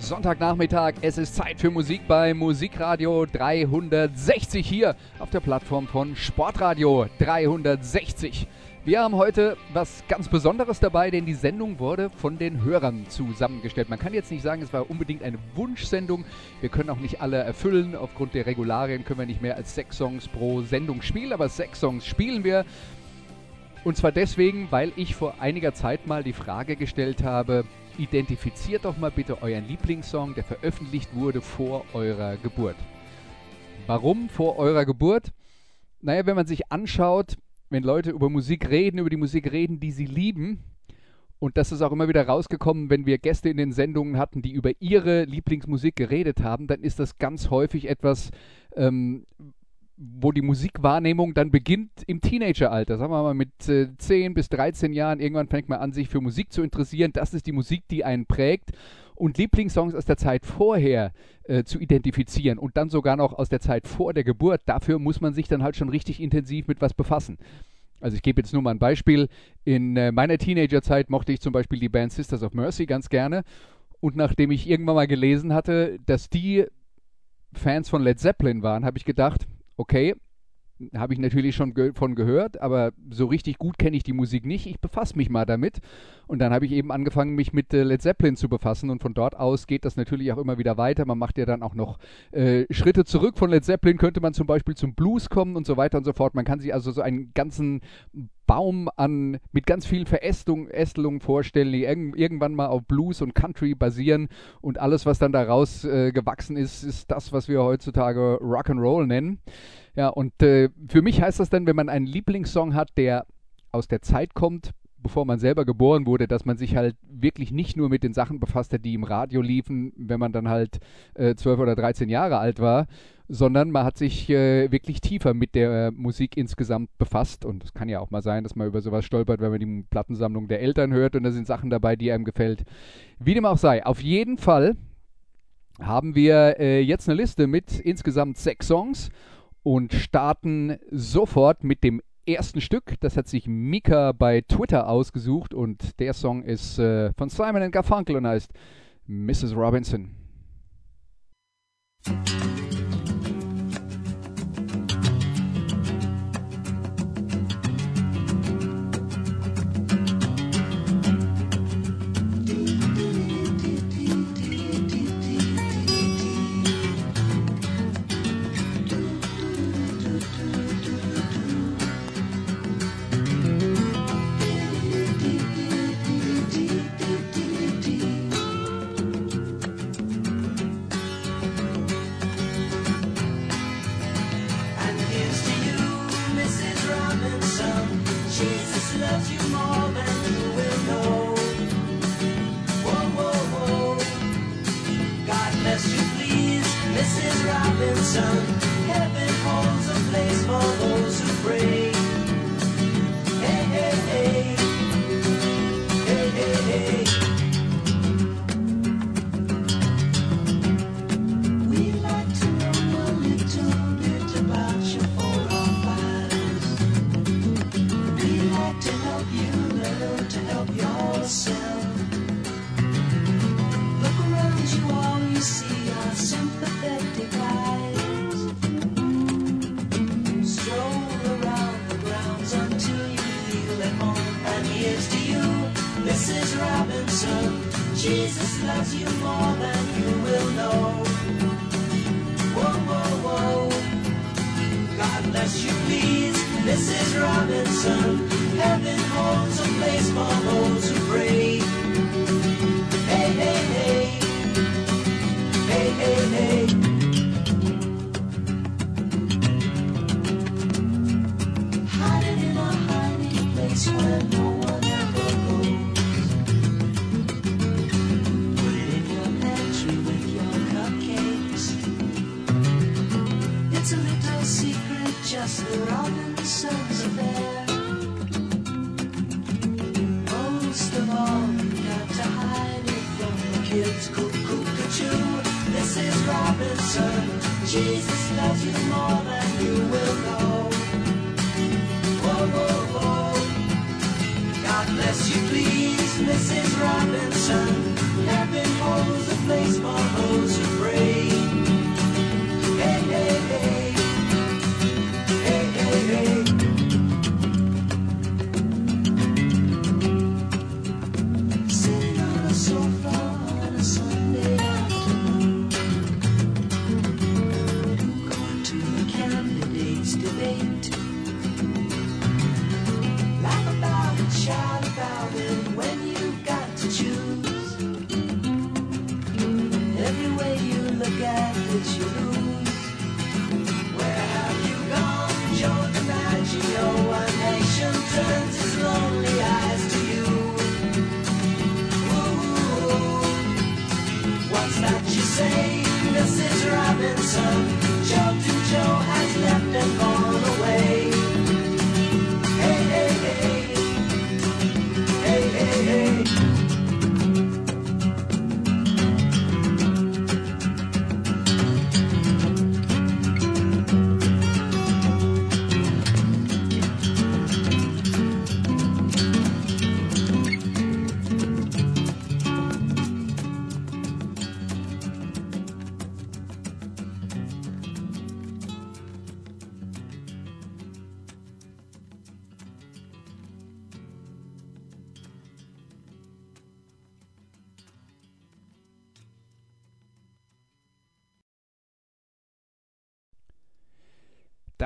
Sonntagnachmittag, es ist Zeit für Musik bei Musikradio 360 hier auf der Plattform von Sportradio 360. Wir haben heute was ganz Besonderes dabei, denn die Sendung wurde von den Hörern zusammengestellt. Man kann jetzt nicht sagen, es war unbedingt eine Wunschsendung. Wir können auch nicht alle erfüllen. Aufgrund der Regularien können wir nicht mehr als sechs Songs pro Sendung spielen, aber sechs Songs spielen wir. Und zwar deswegen, weil ich vor einiger Zeit mal die Frage gestellt habe, identifiziert doch mal bitte euren Lieblingssong, der veröffentlicht wurde vor eurer Geburt. Warum vor eurer Geburt? Naja, wenn man sich anschaut, wenn Leute über Musik reden, über die Musik reden, die sie lieben, und das ist auch immer wieder rausgekommen, wenn wir Gäste in den Sendungen hatten, die über ihre Lieblingsmusik geredet haben, dann ist das ganz häufig etwas, ähm, wo die Musikwahrnehmung dann beginnt im Teenageralter. Sagen wir mal mit äh, 10 bis 13 Jahren, irgendwann fängt man an, sich für Musik zu interessieren. Das ist die Musik, die einen prägt. Und Lieblingssongs aus der Zeit vorher äh, zu identifizieren und dann sogar noch aus der Zeit vor der Geburt, dafür muss man sich dann halt schon richtig intensiv mit was befassen. Also ich gebe jetzt nur mal ein Beispiel. In äh, meiner Teenagerzeit mochte ich zum Beispiel die Band Sisters of Mercy ganz gerne. Und nachdem ich irgendwann mal gelesen hatte, dass die Fans von Led Zeppelin waren, habe ich gedacht, okay, habe ich natürlich schon ge von gehört, aber so richtig gut kenne ich die Musik nicht. Ich befasse mich mal damit. Und dann habe ich eben angefangen, mich mit äh, Led Zeppelin zu befassen. Und von dort aus geht das natürlich auch immer wieder weiter. Man macht ja dann auch noch äh, Schritte zurück. Von Led Zeppelin könnte man zum Beispiel zum Blues kommen und so weiter und so fort. Man kann sich also so einen ganzen Baum an mit ganz vielen Verästelungen vorstellen, die irg irgendwann mal auf Blues und Country basieren. Und alles, was dann daraus äh, gewachsen ist, ist das, was wir heutzutage Rock'n'Roll nennen. Ja, und äh, für mich heißt das dann, wenn man einen Lieblingssong hat, der aus der Zeit kommt, bevor man selber geboren wurde, dass man sich halt wirklich nicht nur mit den Sachen befasst hat, die im Radio liefen, wenn man dann halt äh, 12 oder 13 Jahre alt war, sondern man hat sich äh, wirklich tiefer mit der äh, Musik insgesamt befasst. Und es kann ja auch mal sein, dass man über sowas stolpert, wenn man die Plattensammlung der Eltern hört und da sind Sachen dabei, die einem gefällt. Wie dem auch sei, auf jeden Fall haben wir äh, jetzt eine Liste mit insgesamt sechs Songs und starten sofort mit dem ersten Stück. Das hat sich Mika bei Twitter ausgesucht und der Song ist äh, von Simon Garfunkel und heißt Mrs. Robinson. Robinson. listen. Jesus loves you more than you will know. Whoa, whoa, whoa. God bless you, please, Mrs. Robinson. Heaven holds a place for those who pray. Hey, hey, hey. Hey, hey, hey. Hiding in a hiding place where. Just the Robinsons affair. Most of all, you got to hide it from the kids. Cuckoo, this is Robinson. Jesus loves you more than you will know. Whoa, whoa, whoa. God bless you, please, Mrs. Robinson. Heaven holds a place for those who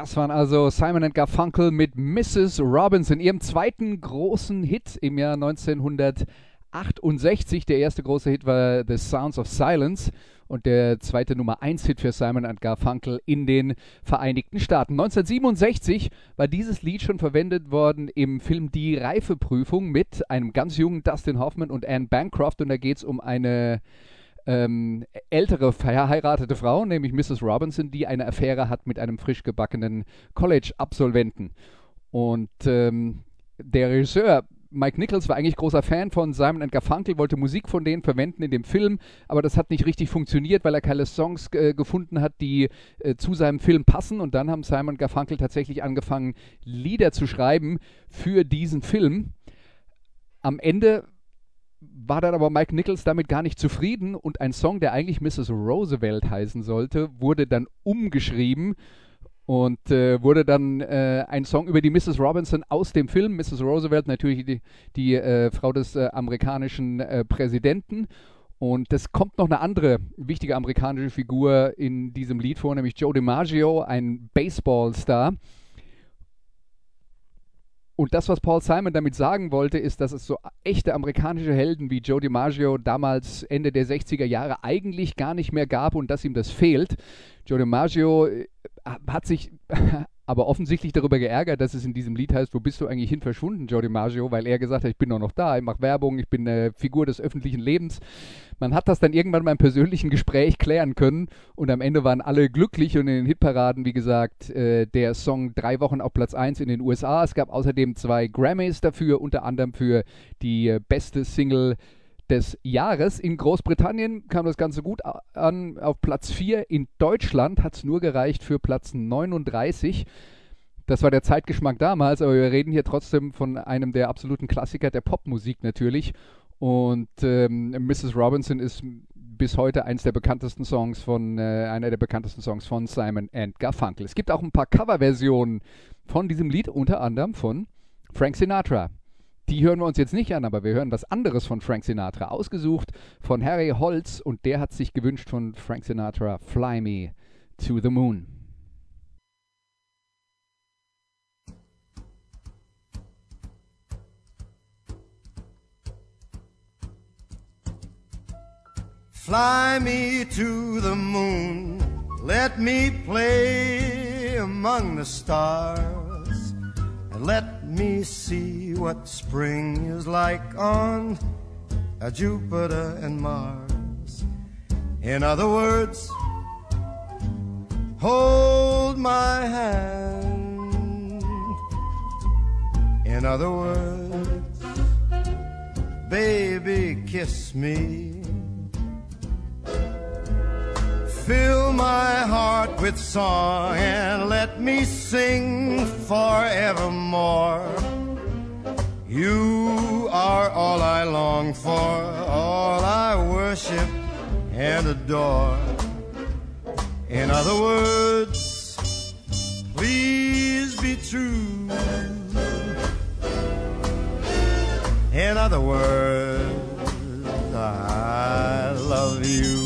Das waren also Simon and Garfunkel mit Mrs. Robinson, ihrem zweiten großen Hit im Jahr 1968. Der erste große Hit war The Sounds of Silence und der zweite Nummer 1 Hit für Simon and Garfunkel in den Vereinigten Staaten. 1967 war dieses Lied schon verwendet worden im Film Die Reifeprüfung mit einem ganz jungen Dustin Hoffman und Anne Bancroft und da geht es um eine ähm, ältere verheiratete Frau, nämlich Mrs. Robinson, die eine Affäre hat mit einem frisch gebackenen College-Absolventen. Und ähm, der Regisseur Mike Nichols war eigentlich großer Fan von Simon Garfunkel, wollte Musik von denen verwenden in dem Film, aber das hat nicht richtig funktioniert, weil er keine Songs äh, gefunden hat, die äh, zu seinem Film passen. Und dann haben Simon Garfunkel tatsächlich angefangen, Lieder zu schreiben für diesen Film. Am Ende war dann aber Mike Nichols damit gar nicht zufrieden und ein Song, der eigentlich Mrs. Roosevelt heißen sollte, wurde dann umgeschrieben und äh, wurde dann äh, ein Song über die Mrs. Robinson aus dem Film. Mrs. Roosevelt, natürlich die, die äh, Frau des äh, amerikanischen äh, Präsidenten. Und es kommt noch eine andere wichtige amerikanische Figur in diesem Lied vor, nämlich Joe DiMaggio, ein Baseballstar. Und das, was Paul Simon damit sagen wollte, ist, dass es so echte amerikanische Helden wie Joe DiMaggio damals Ende der 60er Jahre eigentlich gar nicht mehr gab und dass ihm das fehlt. Joe DiMaggio äh, hat sich aber offensichtlich darüber geärgert, dass es in diesem Lied heißt, wo bist du eigentlich hin verschwunden, Joe DiMaggio, weil er gesagt hat, ich bin doch noch da, ich mache Werbung, ich bin eine Figur des öffentlichen Lebens. Man hat das dann irgendwann mal im persönlichen Gespräch klären können und am Ende waren alle glücklich und in den Hitparaden, wie gesagt, äh, der Song drei Wochen auf Platz 1 in den USA. Es gab außerdem zwei Grammys dafür, unter anderem für die beste Single des Jahres. In Großbritannien kam das Ganze gut an, auf Platz 4. In Deutschland hat es nur gereicht für Platz 39. Das war der Zeitgeschmack damals, aber wir reden hier trotzdem von einem der absoluten Klassiker der Popmusik natürlich. Und ähm, Mrs. Robinson ist bis heute eins der bekanntesten Songs von, äh, einer der bekanntesten Songs von Simon and Garfunkel. Es gibt auch ein paar Coverversionen von diesem Lied, unter anderem von Frank Sinatra. Die hören wir uns jetzt nicht an, aber wir hören was anderes von Frank Sinatra, ausgesucht von Harry Holz und der hat sich gewünscht von Frank Sinatra Fly Me to the Moon. Fly me to the moon, let me play among the stars, let me see what spring is like on Jupiter and Mars. In other words, hold my hand. In other words, baby, kiss me. Fill my heart with song and let me sing forevermore. You are all I long for, all I worship and adore. In other words, please be true. In other words, I love you.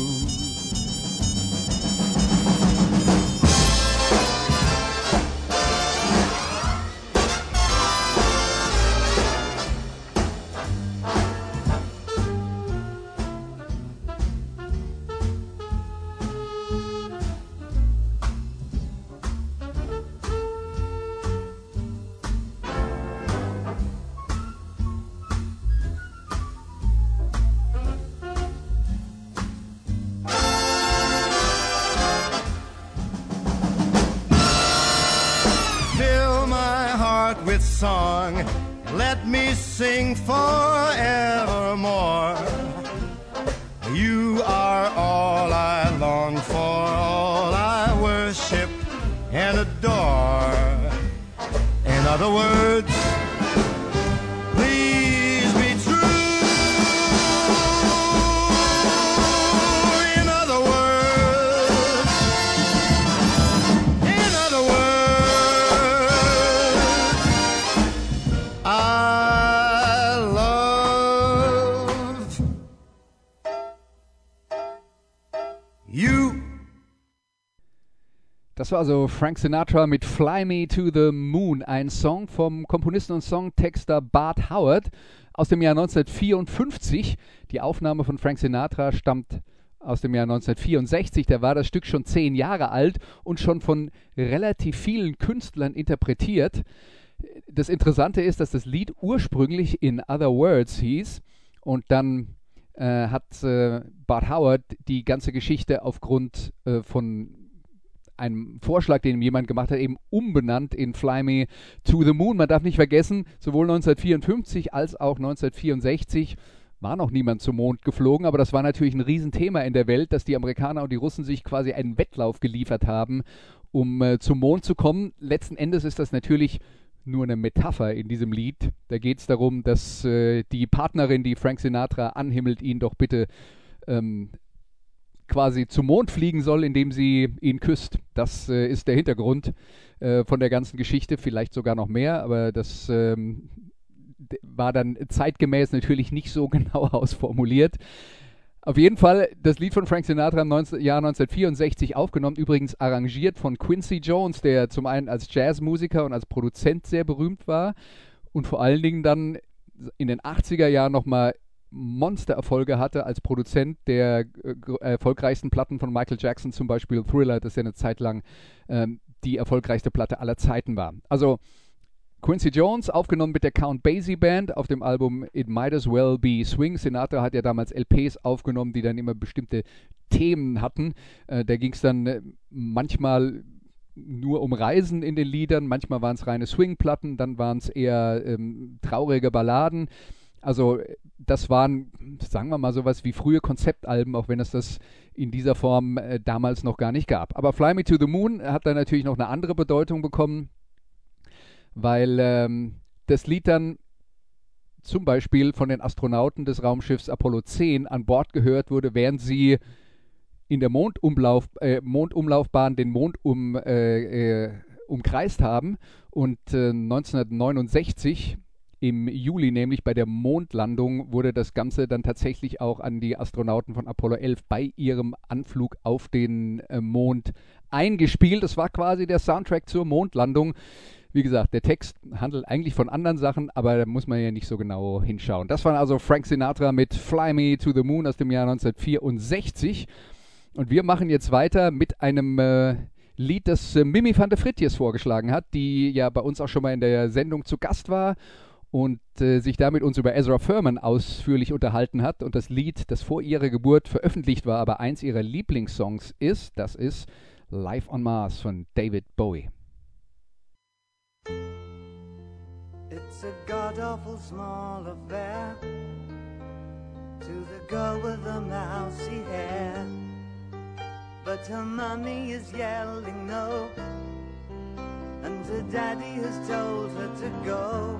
Das war also Frank Sinatra mit Fly Me to the Moon, ein Song vom Komponisten und Songtexter Bart Howard aus dem Jahr 1954. Die Aufnahme von Frank Sinatra stammt aus dem Jahr 1964. Da war das Stück schon zehn Jahre alt und schon von relativ vielen Künstlern interpretiert. Das Interessante ist, dass das Lied ursprünglich in Other Words hieß und dann äh, hat äh, Bart Howard die ganze Geschichte aufgrund äh, von einem Vorschlag, den ihm jemand gemacht hat, eben umbenannt in Fly Me to the Moon. Man darf nicht vergessen, sowohl 1954 als auch 1964 war noch niemand zum Mond geflogen, aber das war natürlich ein Riesenthema in der Welt, dass die Amerikaner und die Russen sich quasi einen Wettlauf geliefert haben, um äh, zum Mond zu kommen. Letzten Endes ist das natürlich nur eine Metapher in diesem Lied. Da geht es darum, dass äh, die Partnerin, die Frank Sinatra anhimmelt, ihn doch bitte ähm, quasi zum Mond fliegen soll, indem sie ihn küsst. Das äh, ist der Hintergrund äh, von der ganzen Geschichte, vielleicht sogar noch mehr, aber das ähm, war dann zeitgemäß natürlich nicht so genau ausformuliert. Auf jeden Fall das Lied von Frank Sinatra im 19, Jahr 1964 aufgenommen, übrigens arrangiert von Quincy Jones, der zum einen als Jazzmusiker und als Produzent sehr berühmt war und vor allen Dingen dann in den 80er Jahren nochmal Monstererfolge hatte als Produzent der äh, gr- erfolgreichsten Platten von Michael Jackson, zum Beispiel Thriller, das ja eine Zeit lang ähm, die erfolgreichste Platte aller Zeiten war. Also Quincy Jones, aufgenommen mit der Count Basie Band auf dem Album It Might As Well Be Swing. Sinatra hat ja damals LPs aufgenommen, die dann immer bestimmte Themen hatten. Äh, da ging es dann äh, manchmal nur um Reisen in den Liedern, manchmal waren es reine Swing-Platten, dann waren es eher ähm, traurige Balladen. Also das waren, sagen wir mal, sowas wie frühe Konzeptalben, auch wenn es das in dieser Form äh, damals noch gar nicht gab. Aber Fly Me to the Moon hat dann natürlich noch eine andere Bedeutung bekommen, weil ähm, das Lied dann zum Beispiel von den Astronauten des Raumschiffs Apollo 10 an Bord gehört wurde, während sie in der Mondumlauf, äh, Mondumlaufbahn den Mond um, äh, äh, umkreist haben. Und äh, 1969, im Juli nämlich bei der Mondlandung, wurde das Ganze dann tatsächlich auch an die Astronauten von Apollo 11 bei ihrem Anflug auf den äh, Mond eingespielt. Das war quasi der Soundtrack zur Mondlandung. Wie gesagt, der Text handelt eigentlich von anderen Sachen, aber da muss man ja nicht so genau hinschauen. Das war also Frank Sinatra mit Fly Me to the Moon aus dem Jahr 1964. Und wir machen jetzt weiter mit einem äh, Lied, das äh, Mimi van der Fritjes vorgeschlagen hat, die ja bei uns auch schon mal in der Sendung zu Gast war und äh, sich da mit uns über Ezra Furman ausführlich unterhalten hat. Und das Lied, das vor ihrer Geburt veröffentlicht war, aber eins ihrer Lieblingssongs ist, das ist Life on Mars von David Bowie. It's a god awful small affair to the girl with the mousy hair. But her mummy is yelling no, and her daddy has told her to go.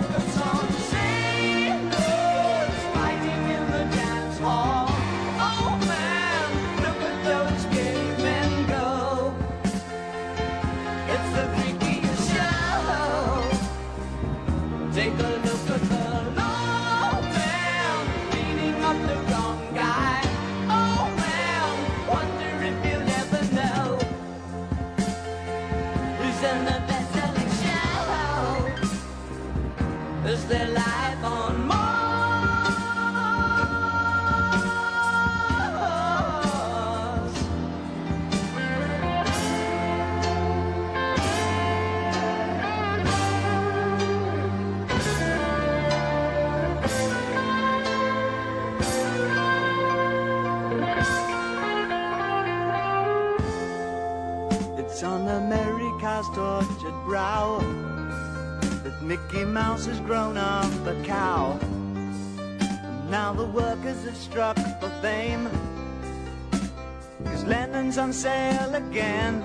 Sale again.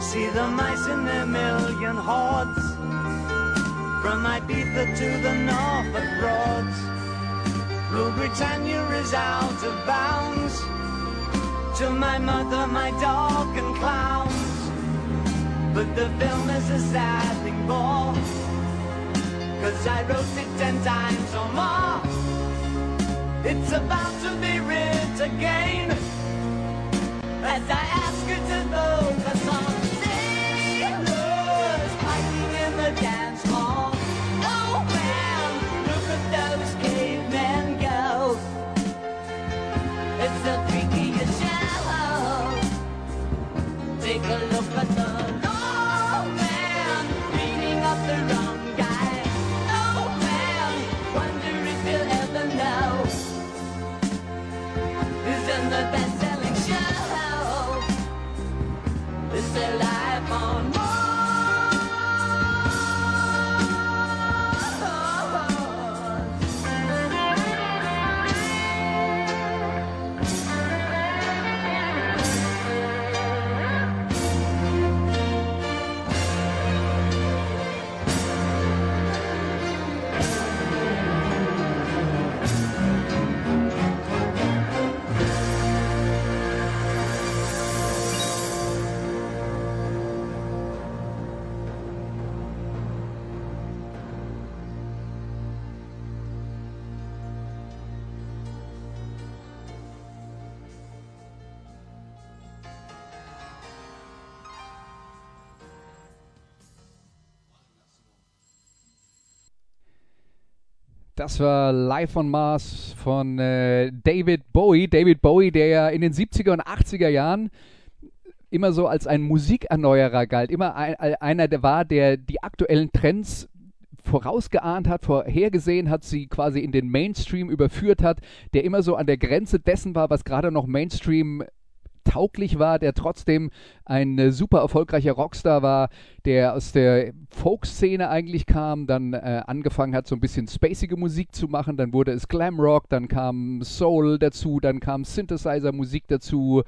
See the mice in their million hordes. From Ibiza to the Norfolk Broads. Rule Britannia is out of bounds. To my mother, my dog, and clowns. But the film is a sad thing more. Cause I wrote it ten times or more. It's about to be writ again. As I ask Das war Live on Mars von äh, David Bowie. David Bowie, der ja in den 70er und 80er Jahren immer so als ein Musikerneuerer galt. Immer ein, ein, einer der war, der die aktuellen Trends vorausgeahnt hat, vorhergesehen hat, sie quasi in den Mainstream überführt hat, der immer so an der Grenze dessen war, was gerade noch Mainstream tauglich war, der trotzdem ein äh, super erfolgreicher Rockstar war, der aus der Folk-Szene eigentlich kam, dann äh, angefangen hat, so ein bisschen spacige Musik zu machen, dann wurde es Glamrock, dann kam Soul dazu, dann kam Synthesizer-Musik dazu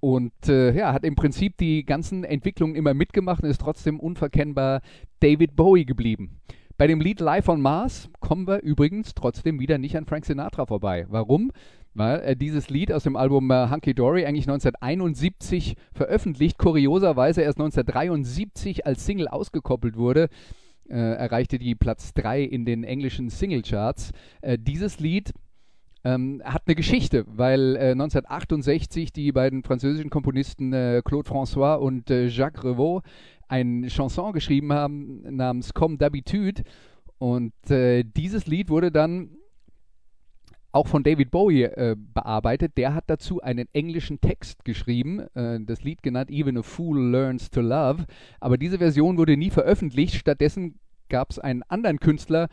und äh, ja, hat im Prinzip die ganzen Entwicklungen immer mitgemacht und ist trotzdem unverkennbar David Bowie geblieben. Bei dem Lied Live on Mars kommen wir übrigens trotzdem wieder nicht an Frank Sinatra vorbei. Warum? Weil äh, dieses Lied aus dem Album äh, Hunky Dory eigentlich 1971 veröffentlicht, kurioserweise erst 1973 als Single ausgekoppelt wurde, äh, erreichte die Platz 3 in den englischen Singlecharts. Äh, dieses Lied ähm, hat eine Geschichte, weil äh, 1968 die beiden französischen Komponisten äh, Claude François und Jacques Revaux ein Chanson geschrieben haben namens Comme d'habitude. Und dieses Lied wurde dann auch von David Bowie äh, bearbeitet. Der hat dazu einen englischen Text geschrieben, äh, das Lied genannt Even a Fool Learns to Love. Aber diese Version wurde nie veröffentlicht. Stattdessen gab es einen anderen Künstler,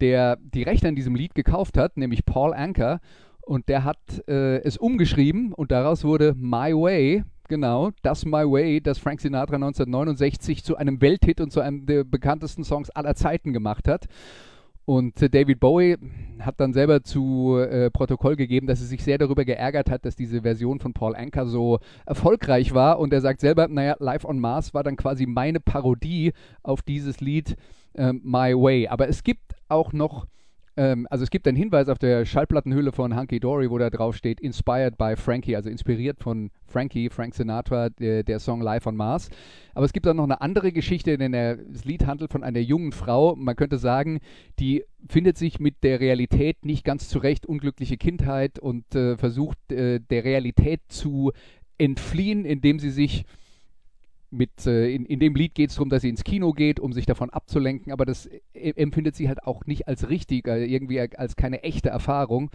der die Rechte an diesem Lied gekauft hat, nämlich Paul Anker. Und der hat äh, es umgeschrieben und daraus wurde My Way, genau, das My Way, das Frank Sinatra 1969 zu einem Welthit und zu einem der bekanntesten Songs aller Zeiten gemacht hat. Und David Bowie hat dann selber zu äh, Protokoll gegeben, dass er sich sehr darüber geärgert hat, dass diese Version von Paul Anker so erfolgreich war. Und er sagt selber, naja, Live on Mars war dann quasi meine Parodie auf dieses Lied äh, My Way. Aber es gibt auch noch ähm, also es gibt einen Hinweis auf der Schallplattenhülle von Hunky Dory, wo da drauf steht, inspired by Frankie, also inspiriert von Frankie, Frank Sinatra, der, der Song Live on Mars. Aber es gibt auch noch eine andere Geschichte, denn der, das Lied handelt von einer jungen Frau, man könnte sagen, die findet sich mit der Realität nicht ganz zurecht, unglückliche Kindheit und äh, versucht äh, der Realität zu entfliehen, indem sie sich mit, äh, in, in dem Lied geht es darum, dass sie ins Kino geht, um sich davon abzulenken, aber das äh, empfindet sie halt auch nicht als richtig, äh, irgendwie als keine echte Erfahrung.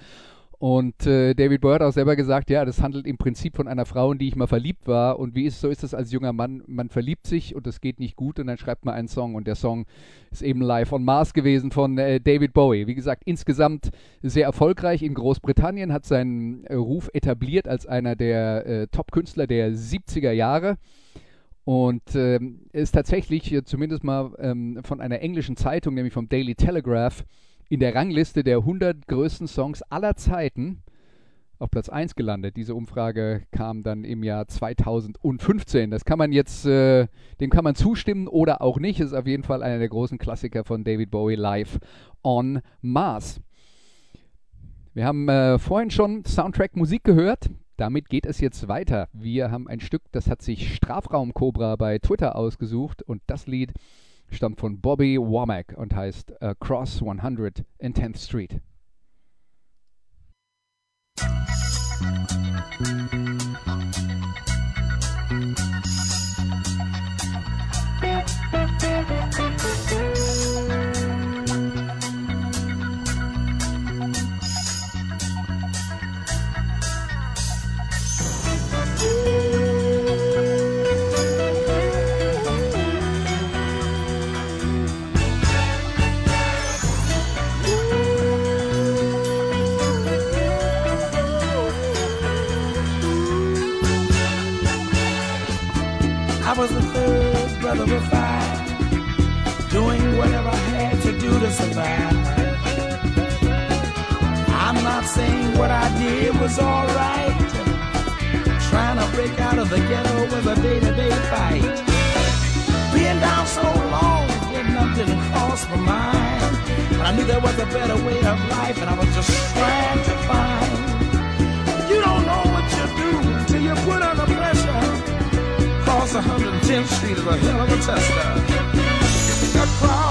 Und äh, David Bowie hat auch selber gesagt, ja, das handelt im Prinzip von einer Frau, in die ich mal verliebt war. Und wie ist so ist das als junger Mann? Man verliebt sich und es geht nicht gut und dann schreibt man einen Song. Und der Song ist eben live on Mars gewesen von äh, David Bowie. Wie gesagt, insgesamt sehr erfolgreich in Großbritannien, hat seinen äh, Ruf etabliert als einer der äh, Top-Künstler der 70er Jahre. Und ähm, ist tatsächlich äh, zumindest mal ähm, von einer englischen Zeitung, nämlich vom Daily Telegraph, in der Rangliste der 100 größten Songs aller Zeiten auf Platz 1 gelandet. Diese Umfrage kam dann im Jahr 2015. Das kann man jetzt, äh, dem kann man zustimmen oder auch nicht. Es ist auf jeden Fall einer der großen Klassiker von David Bowie live on Mars. Wir haben äh, vorhin schon Soundtrack Musik gehört. Damit geht es jetzt weiter. Wir haben ein Stück, das hat sich Strafraum Cobra bei Twitter ausgesucht und das Lied stammt von Bobby Womack und heißt Across 110th Street. I survive. I'm not saying what I did was alright. Trying to break out of the ghetto was a day-to-day fight. Being down so long, getting up didn't cross my mind. But I knew there was a better way of life, and I was just trying to find. You don't know what you do till you put under pressure. Across 110th Street is a hell of a tester. Across 110th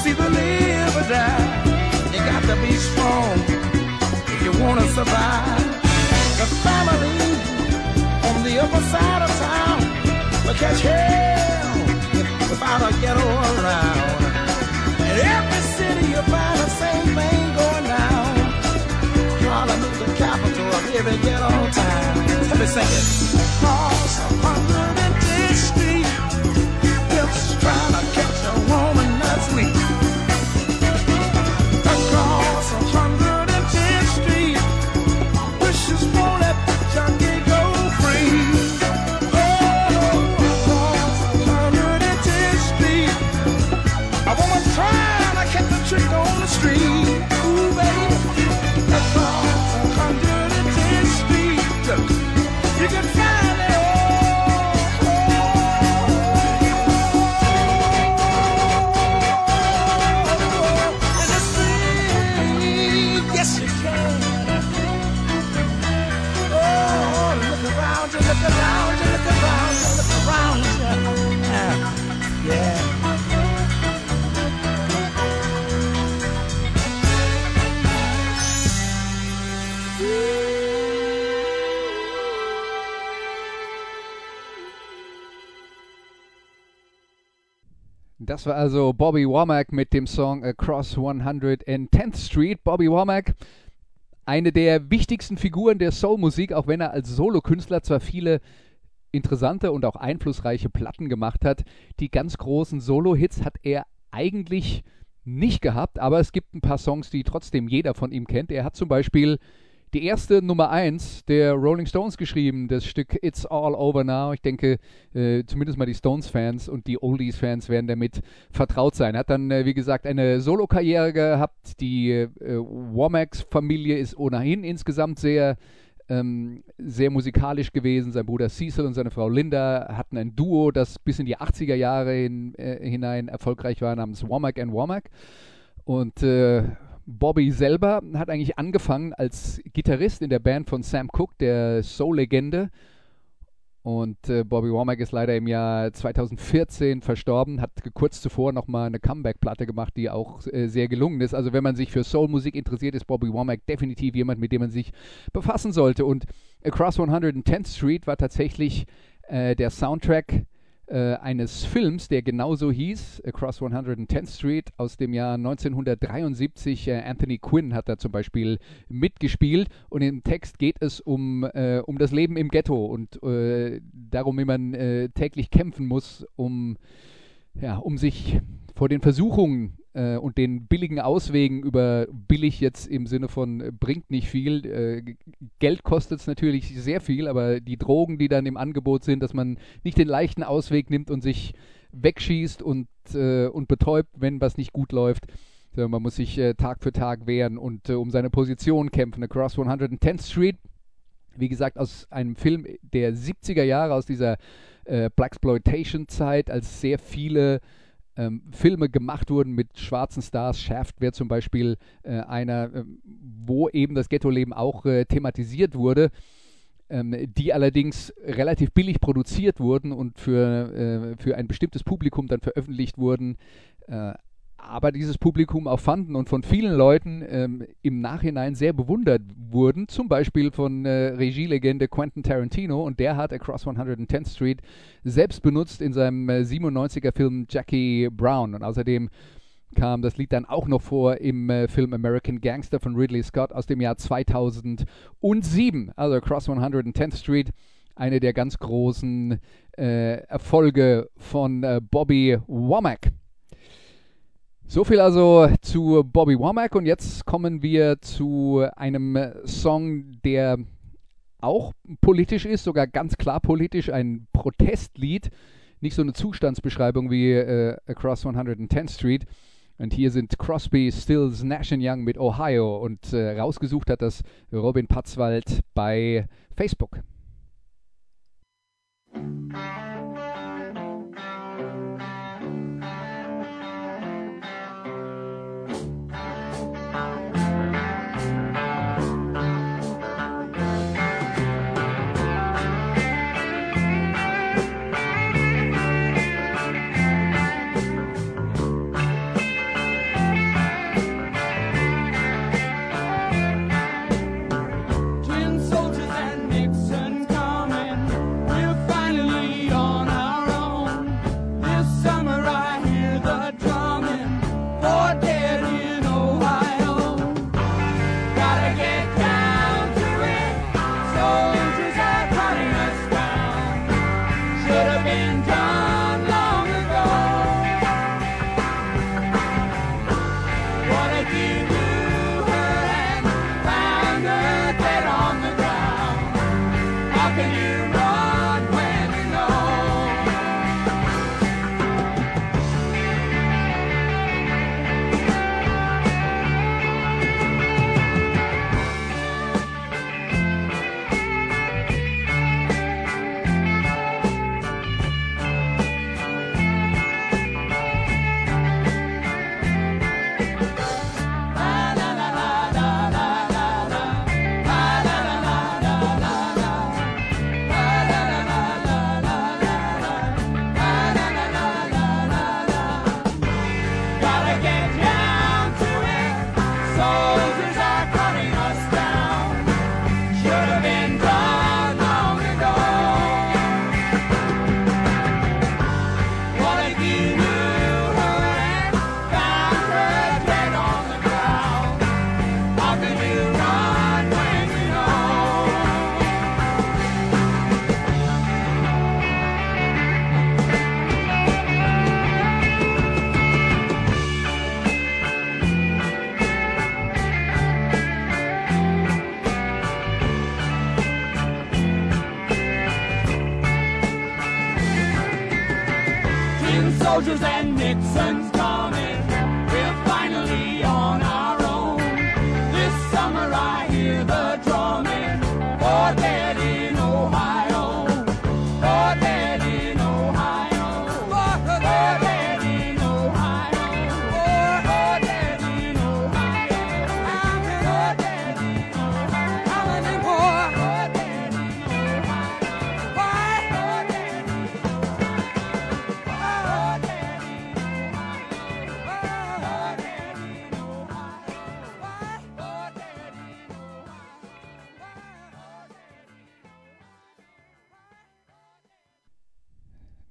it's either live or die. You got to be strong if you wanna survive. The family on the upper side of town will catch hell without a ghetto around. In every city you find the same thing going down. Harlem is the capital of every ghetto town. Let me sing it. Across Das war also Bobby Womack mit dem Song Across 110th Street. Bobby Womack, eine der wichtigsten Figuren der Soul-Musik, auch wenn er als Solokünstler zwar viele interessante und auch einflussreiche Platten gemacht hat. Die ganz großen Solo-Hits hat er eigentlich nicht gehabt, aber es gibt ein paar Songs, die trotzdem jeder von ihm kennt. Er hat zum Beispiel die erste Nummer 1 der Rolling Stones geschrieben, das Stück It's All Over Now. Ich denke, äh, zumindest mal die Stones-Fans und die Oldies-Fans werden damit vertraut sein. Er hat dann, äh, wie gesagt, eine Solo-Karriere gehabt. Die äh, Womack-Familie ist ohnehin insgesamt sehr ähm, sehr musikalisch gewesen. Sein Bruder Cecil und seine Frau Linda hatten ein Duo, das bis in die 80er Jahre hin, äh, hinein erfolgreich war, namens Womack and Womack. Und äh, Bobby selber hat eigentlich angefangen als Gitarrist in der Band von Sam Cooke, der Soul-Legende. Und äh, Bobby Womack ist leider im Jahr 2014 verstorben, hat kurz zuvor nochmal eine Comeback-Platte gemacht, die auch äh, sehr gelungen ist. Also wenn man sich für Soul-Musik interessiert, ist Bobby Womack definitiv jemand, mit dem man sich befassen sollte. Und Across 110th Street war tatsächlich äh, der Soundtrack äh, eines Films, der genauso hieß, Across 110th Street aus dem Jahr 1973. Äh, Anthony Quinn hat da zum Beispiel mitgespielt und im Text geht es um, äh, um das Leben im Ghetto und äh, darum, wie man äh, täglich kämpfen muss, um, ja, um sich vor den Versuchungen äh, und den billigen Auswegen über billig jetzt im Sinne von äh, bringt nicht viel. Äh, Geld kostet es natürlich sehr viel, aber die Drogen, die dann im Angebot sind, dass man nicht den leichten Ausweg nimmt und sich wegschießt und, äh, und betäubt, wenn was nicht gut läuft. man muss sich äh, Tag für Tag wehren und äh, um seine Position kämpfen. Across 110th Street, wie gesagt, aus einem Film der 70er Jahre, aus dieser äh, Blaxploitation-Zeit, als sehr viele ähm, Filme gemacht wurden mit schwarzen Stars. Shaft wäre zum Beispiel äh, einer, ähm, wo eben das Ghetto-Leben auch äh, thematisiert wurde, ähm, die allerdings relativ billig produziert wurden und für, äh, für ein bestimmtes Publikum dann veröffentlicht wurden. Aber dieses Publikum auch fanden und von vielen Leuten ähm, im Nachhinein sehr bewundert wurden, zum Beispiel von äh, Regielegende Quentin Tarantino und der hat Across 110th Street selbst benutzt in seinem äh, 97er Film Jackie Brown. Und außerdem kam das Lied dann auch noch vor im äh, Film American Gangster von Ridley Scott aus dem Jahr 2007, also Across 110th Street, eine der ganz großen äh, Erfolge von äh, Bobby Womack. So viel also zu Bobby Womack und jetzt kommen wir zu einem Song, der auch politisch ist, sogar ganz klar politisch, ein Protestlied, nicht so eine Zustandsbeschreibung wie äh, Across 110th Street. Und hier sind Crosby, Stills, Nash Young mit Ohio und äh, rausgesucht hat das Robin Patzwald bei Facebook.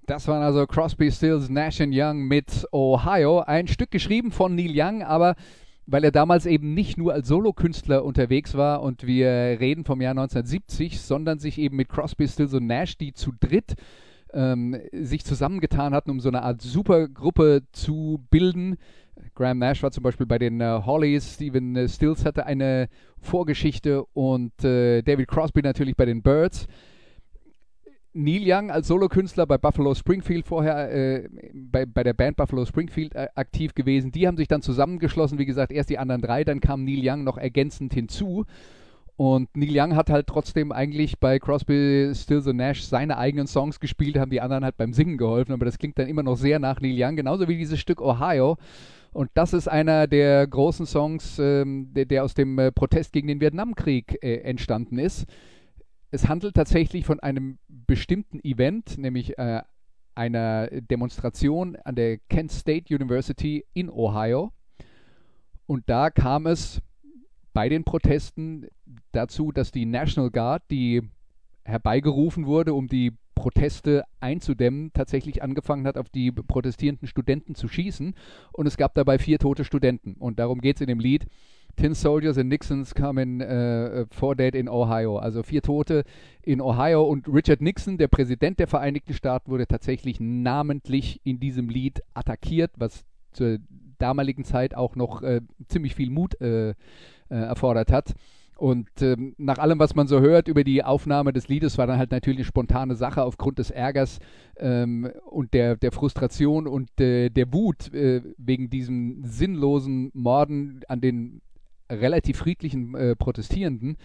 Das waren also Crosby, Stills, Nash Young mit Ohio. Ein Stück geschrieben von Neil Young, aber weil er damals eben nicht nur als Solokünstler unterwegs war und wir reden vom Jahr 1970, sondern sich eben mit Crosby, Stills und Nash, die zu dritt ähm, sich zusammengetan hatten, um so eine Art Supergruppe zu bilden. Graham Nash war zum Beispiel bei den äh, Hollies, Stephen äh, Stills hatte eine Vorgeschichte und äh, David Crosby natürlich bei den Birds. Neil Young als Solokünstler bei Buffalo Springfield vorher, äh, bei, bei der Band Buffalo Springfield äh, aktiv gewesen. Die haben sich dann zusammengeschlossen, wie gesagt, erst die anderen drei, dann kam Neil Young noch ergänzend hinzu. Und Neil Young hat halt trotzdem eigentlich bei Crosby, Stills und Nash seine eigenen Songs gespielt, haben die anderen halt beim Singen geholfen, aber das klingt dann immer noch sehr nach Neil Young, genauso wie dieses Stück Ohio. Und das ist einer der großen Songs, ähm, der, der aus dem äh, Protest gegen den Vietnamkrieg äh, entstanden ist. Es handelt tatsächlich von einem bestimmten Event, nämlich äh, einer Demonstration an der Kent State University in Ohio. Und da kam es bei den Protesten dazu, dass die National Guard, die herbeigerufen wurde, um die Proteste einzudämmen, tatsächlich angefangen hat, auf die protestierenden Studenten zu schießen. Und es gab dabei vier tote Studenten. Und darum geht es in dem Lied. Tin Soldiers and Nixons kamen äh, for dead in Ohio. Also vier Tote in Ohio. Und Richard Nixon, der Präsident der Vereinigten Staaten, wurde tatsächlich namentlich in diesem Lied attackiert, was zur damaligen Zeit auch noch äh, ziemlich viel Mut äh, äh, erfordert hat. Und ähm, nach allem, was man so hört über die Aufnahme des Liedes, war dann halt natürlich eine spontane Sache aufgrund des Ärgers ähm, und der, der Frustration und äh, der Wut äh, wegen diesen sinnlosen Morden an den relativ friedlichen äh, Protestierenden.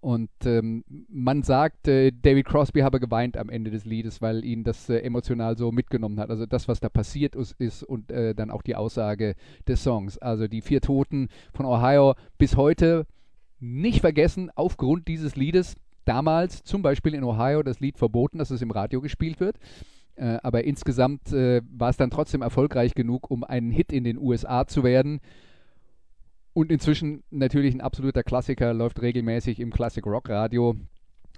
Und ähm, man sagt, äh, David Crosby habe geweint am Ende des Liedes, weil ihn das äh, emotional so mitgenommen hat. Also das, was da passiert ist, ist und äh, dann auch die Aussage des Songs. Also die vier Toten von Ohio bis heute nicht vergessen, aufgrund dieses Liedes damals zum Beispiel in Ohio das Lied verboten, dass es im Radio gespielt wird. Äh, aber insgesamt äh, war es dann trotzdem erfolgreich genug, um einen Hit in den USA zu werden. Und inzwischen natürlich ein absoluter Klassiker, läuft regelmäßig im Classic Rock Radio.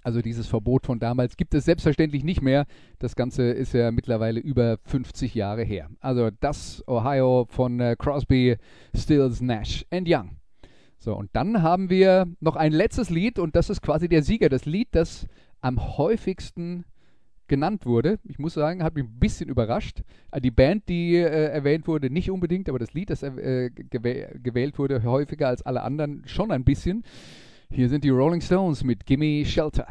Also dieses Verbot von damals gibt es selbstverständlich nicht mehr. Das Ganze ist ja mittlerweile über 50 Jahre her. Also das Ohio von äh, Crosby, Stills, Nash and Young. So, und dann haben wir noch ein letztes Lied und das ist quasi der Sieger. Das Lied, das am häufigsten genannt wurde. Ich muss sagen, hat mich ein bisschen überrascht. Äh, Die Band, die äh, erwähnt wurde, nicht unbedingt, aber das Lied, das äh, gewäh gewählt wurde, häufiger als alle anderen, schon ein bisschen. Hier sind die Rolling Stones mit Gimme Shelter.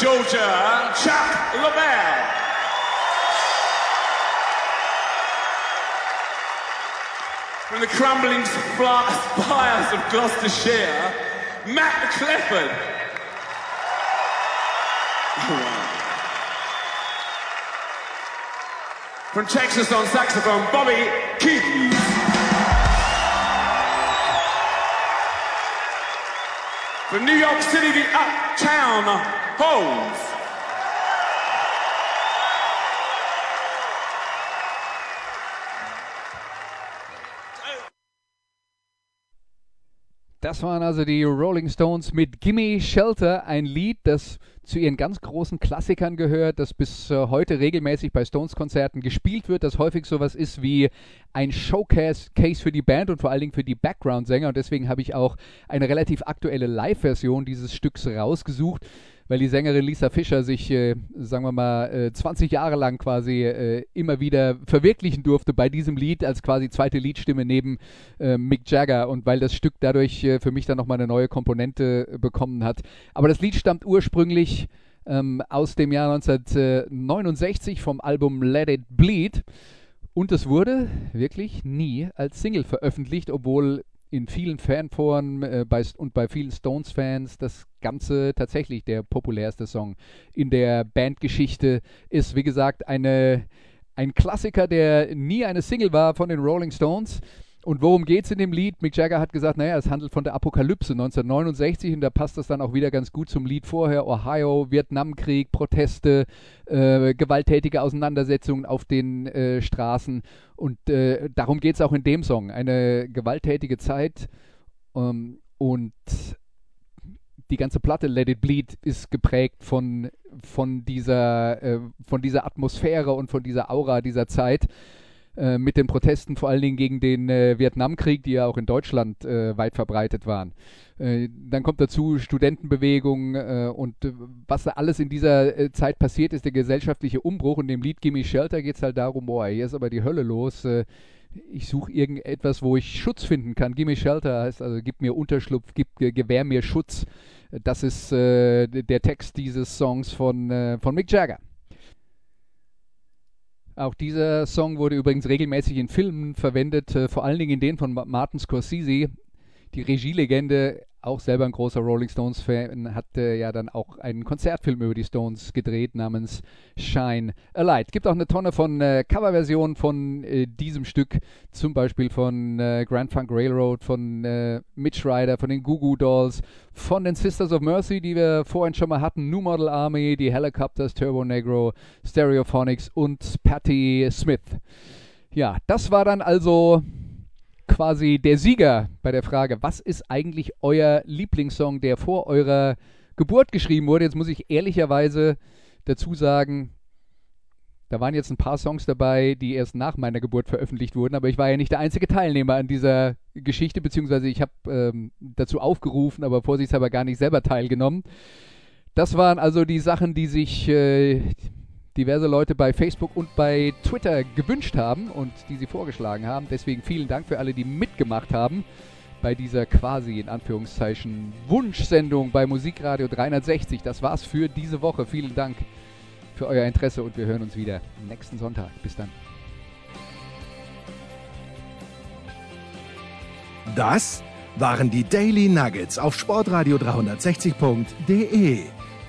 Georgia, Chuck LaBelle. From the crumbling spires of Gloucestershire, Matt Clifford. From Texas on saxophone, Bobby Keys. From New York City, the Uptown Hoes. Das waren also die Rolling Stones mit Gimme Shelter, ein Lied, das zu ihren ganz großen Klassikern gehört, das bis äh, heute regelmäßig bei Stones-Konzerten gespielt wird, das häufig sowas ist wie ein Showcase Case für die Band und vor allen Dingen für die Background-Sänger. Und deswegen habe ich auch eine relativ aktuelle Live-Version dieses Stücks rausgesucht weil die Sängerin Lisa Fischer sich, äh, sagen wir mal, äh, 20 Jahre lang quasi äh, immer wieder verwirklichen durfte bei diesem Lied als quasi zweite Liedstimme neben äh, Mick Jagger und weil das Stück dadurch äh, für mich dann nochmal eine neue Komponente äh, bekommen hat. Aber das Lied stammt ursprünglich ähm, aus dem Jahr 1969 vom Album Let It Bleed. Und es wurde wirklich nie als Single veröffentlicht, obwohl in vielen Fanforen äh, bei, und bei vielen Stones-Fans das Ganze tatsächlich der populärste Song in der Bandgeschichte ist. Wie gesagt, eine, ein Klassiker, der nie eine Single war von den Rolling Stones. Und worum geht es in dem Lied? Mick Jagger hat gesagt, naja, es handelt von der Apokalypse 1969 und da passt das dann auch wieder ganz gut zum Lied vorher. Ohio, Vietnamkrieg, Proteste, äh, gewalttätige Auseinandersetzungen auf den äh, Straßen. Und äh, darum geht es auch in dem Song. Eine gewalttätige Zeit ähm, und die ganze Platte Let It Bleed ist geprägt von, von, dieser, äh, von dieser Atmosphäre und von dieser Aura dieser Zeit. Äh, mit den Protesten vor allen Dingen gegen den äh, Vietnamkrieg, die ja auch in Deutschland äh, weit verbreitet waren. Äh, dann kommt dazu Studentenbewegung äh, und was da alles in dieser Zeit passiert ist, der gesellschaftliche Umbruch. Und dem Lied Gimme Shelter geht es halt darum, boah, hier ist aber die Hölle los. ich suche irgendetwas, wo ich Schutz finden kann. Gimme Shelter heißt also, gib mir Unterschlupf, gib, gewähr mir Schutz. Das ist der Text dieses Songs von, von Mick Jagger. Auch dieser Song wurde übrigens regelmäßig in Filmen verwendet, äh, vor allen Dingen in denen von Martin Scorsese. Die Regielegende auch selber ein großer Rolling Stones-Fan, hatte ja dann auch einen Konzertfilm über die Stones gedreht namens Shine a Light. Gibt auch eine Tonne von äh, Coverversionen von äh, diesem Stück, zum Beispiel von äh, Grand Funk Railroad, von äh, Mitch Ryder, von den Goo Goo Dolls, von den Sisters of Mercy, die wir vorhin schon mal hatten, New Model Army, die Helicopters, Turbo Negro, Stereophonics und Patti Smith. Ja, das war dann also quasi der Sieger bei der Frage, was ist eigentlich euer Lieblingssong, der vor eurer Geburt geschrieben wurde. Jetzt muss ich ehrlicherweise dazu sagen, da waren jetzt ein paar Songs dabei, die erst nach meiner Geburt veröffentlicht wurden, aber ich war ja nicht der einzige Teilnehmer an dieser Geschichte, beziehungsweise ich habe ähm, dazu aufgerufen, aber vorsichtshalber gar nicht selber teilgenommen. Das waren also die Sachen, die sich äh, diverse Leute bei Facebook und bei Twitter gewünscht haben und die sie vorgeschlagen haben. Deswegen vielen Dank für alle, die mitgemacht haben bei dieser quasi in Anführungszeichen Wunschsendung bei Musikradio 360. Das war's für diese Woche. Vielen Dank für euer Interesse und wir hören uns wieder nächsten Sonntag. Bis dann. Das waren die Daily Nuggets auf Sportradio 360.de.